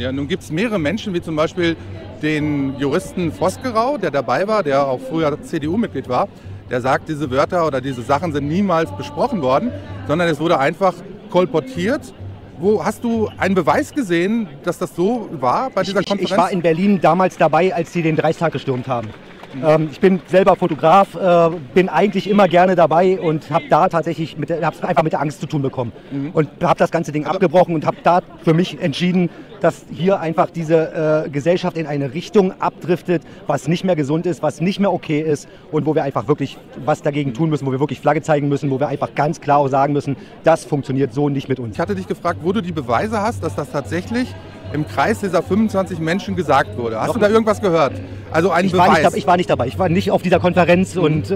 Ja, nun gibt es mehrere Menschen, wie zum Beispiel den Juristen Vosgerau, der dabei war, der auch früher CDU-Mitglied war, der sagt, diese Wörter oder diese Sachen sind niemals besprochen worden, sondern es wurde einfach kolportiert. Wo hast du einen Beweis gesehen, dass das so war bei dieser ich, Konferenz? Ich war in Berlin damals dabei, als sie den Dreistag gestürmt haben. Ähm, ich bin selber Fotograf, äh, bin eigentlich immer gerne dabei und habe da tatsächlich mit, hab's einfach mit der Angst zu tun bekommen. Mhm. Und habe das ganze Ding abgebrochen und habe da für mich entschieden, dass hier einfach diese äh, Gesellschaft in eine Richtung abdriftet, was nicht mehr gesund ist, was nicht mehr okay ist und wo wir einfach wirklich was dagegen tun müssen, wo wir wirklich Flagge zeigen müssen, wo wir einfach ganz klar auch sagen müssen, das funktioniert so nicht mit uns. Ich hatte dich gefragt, wo du die Beweise hast, dass das tatsächlich im Kreis dieser 25 Menschen gesagt wurde. Hast Noch du da irgendwas gehört? Also einen ich Beweis? War nicht, ich war nicht dabei. Ich war nicht auf dieser Konferenz und äh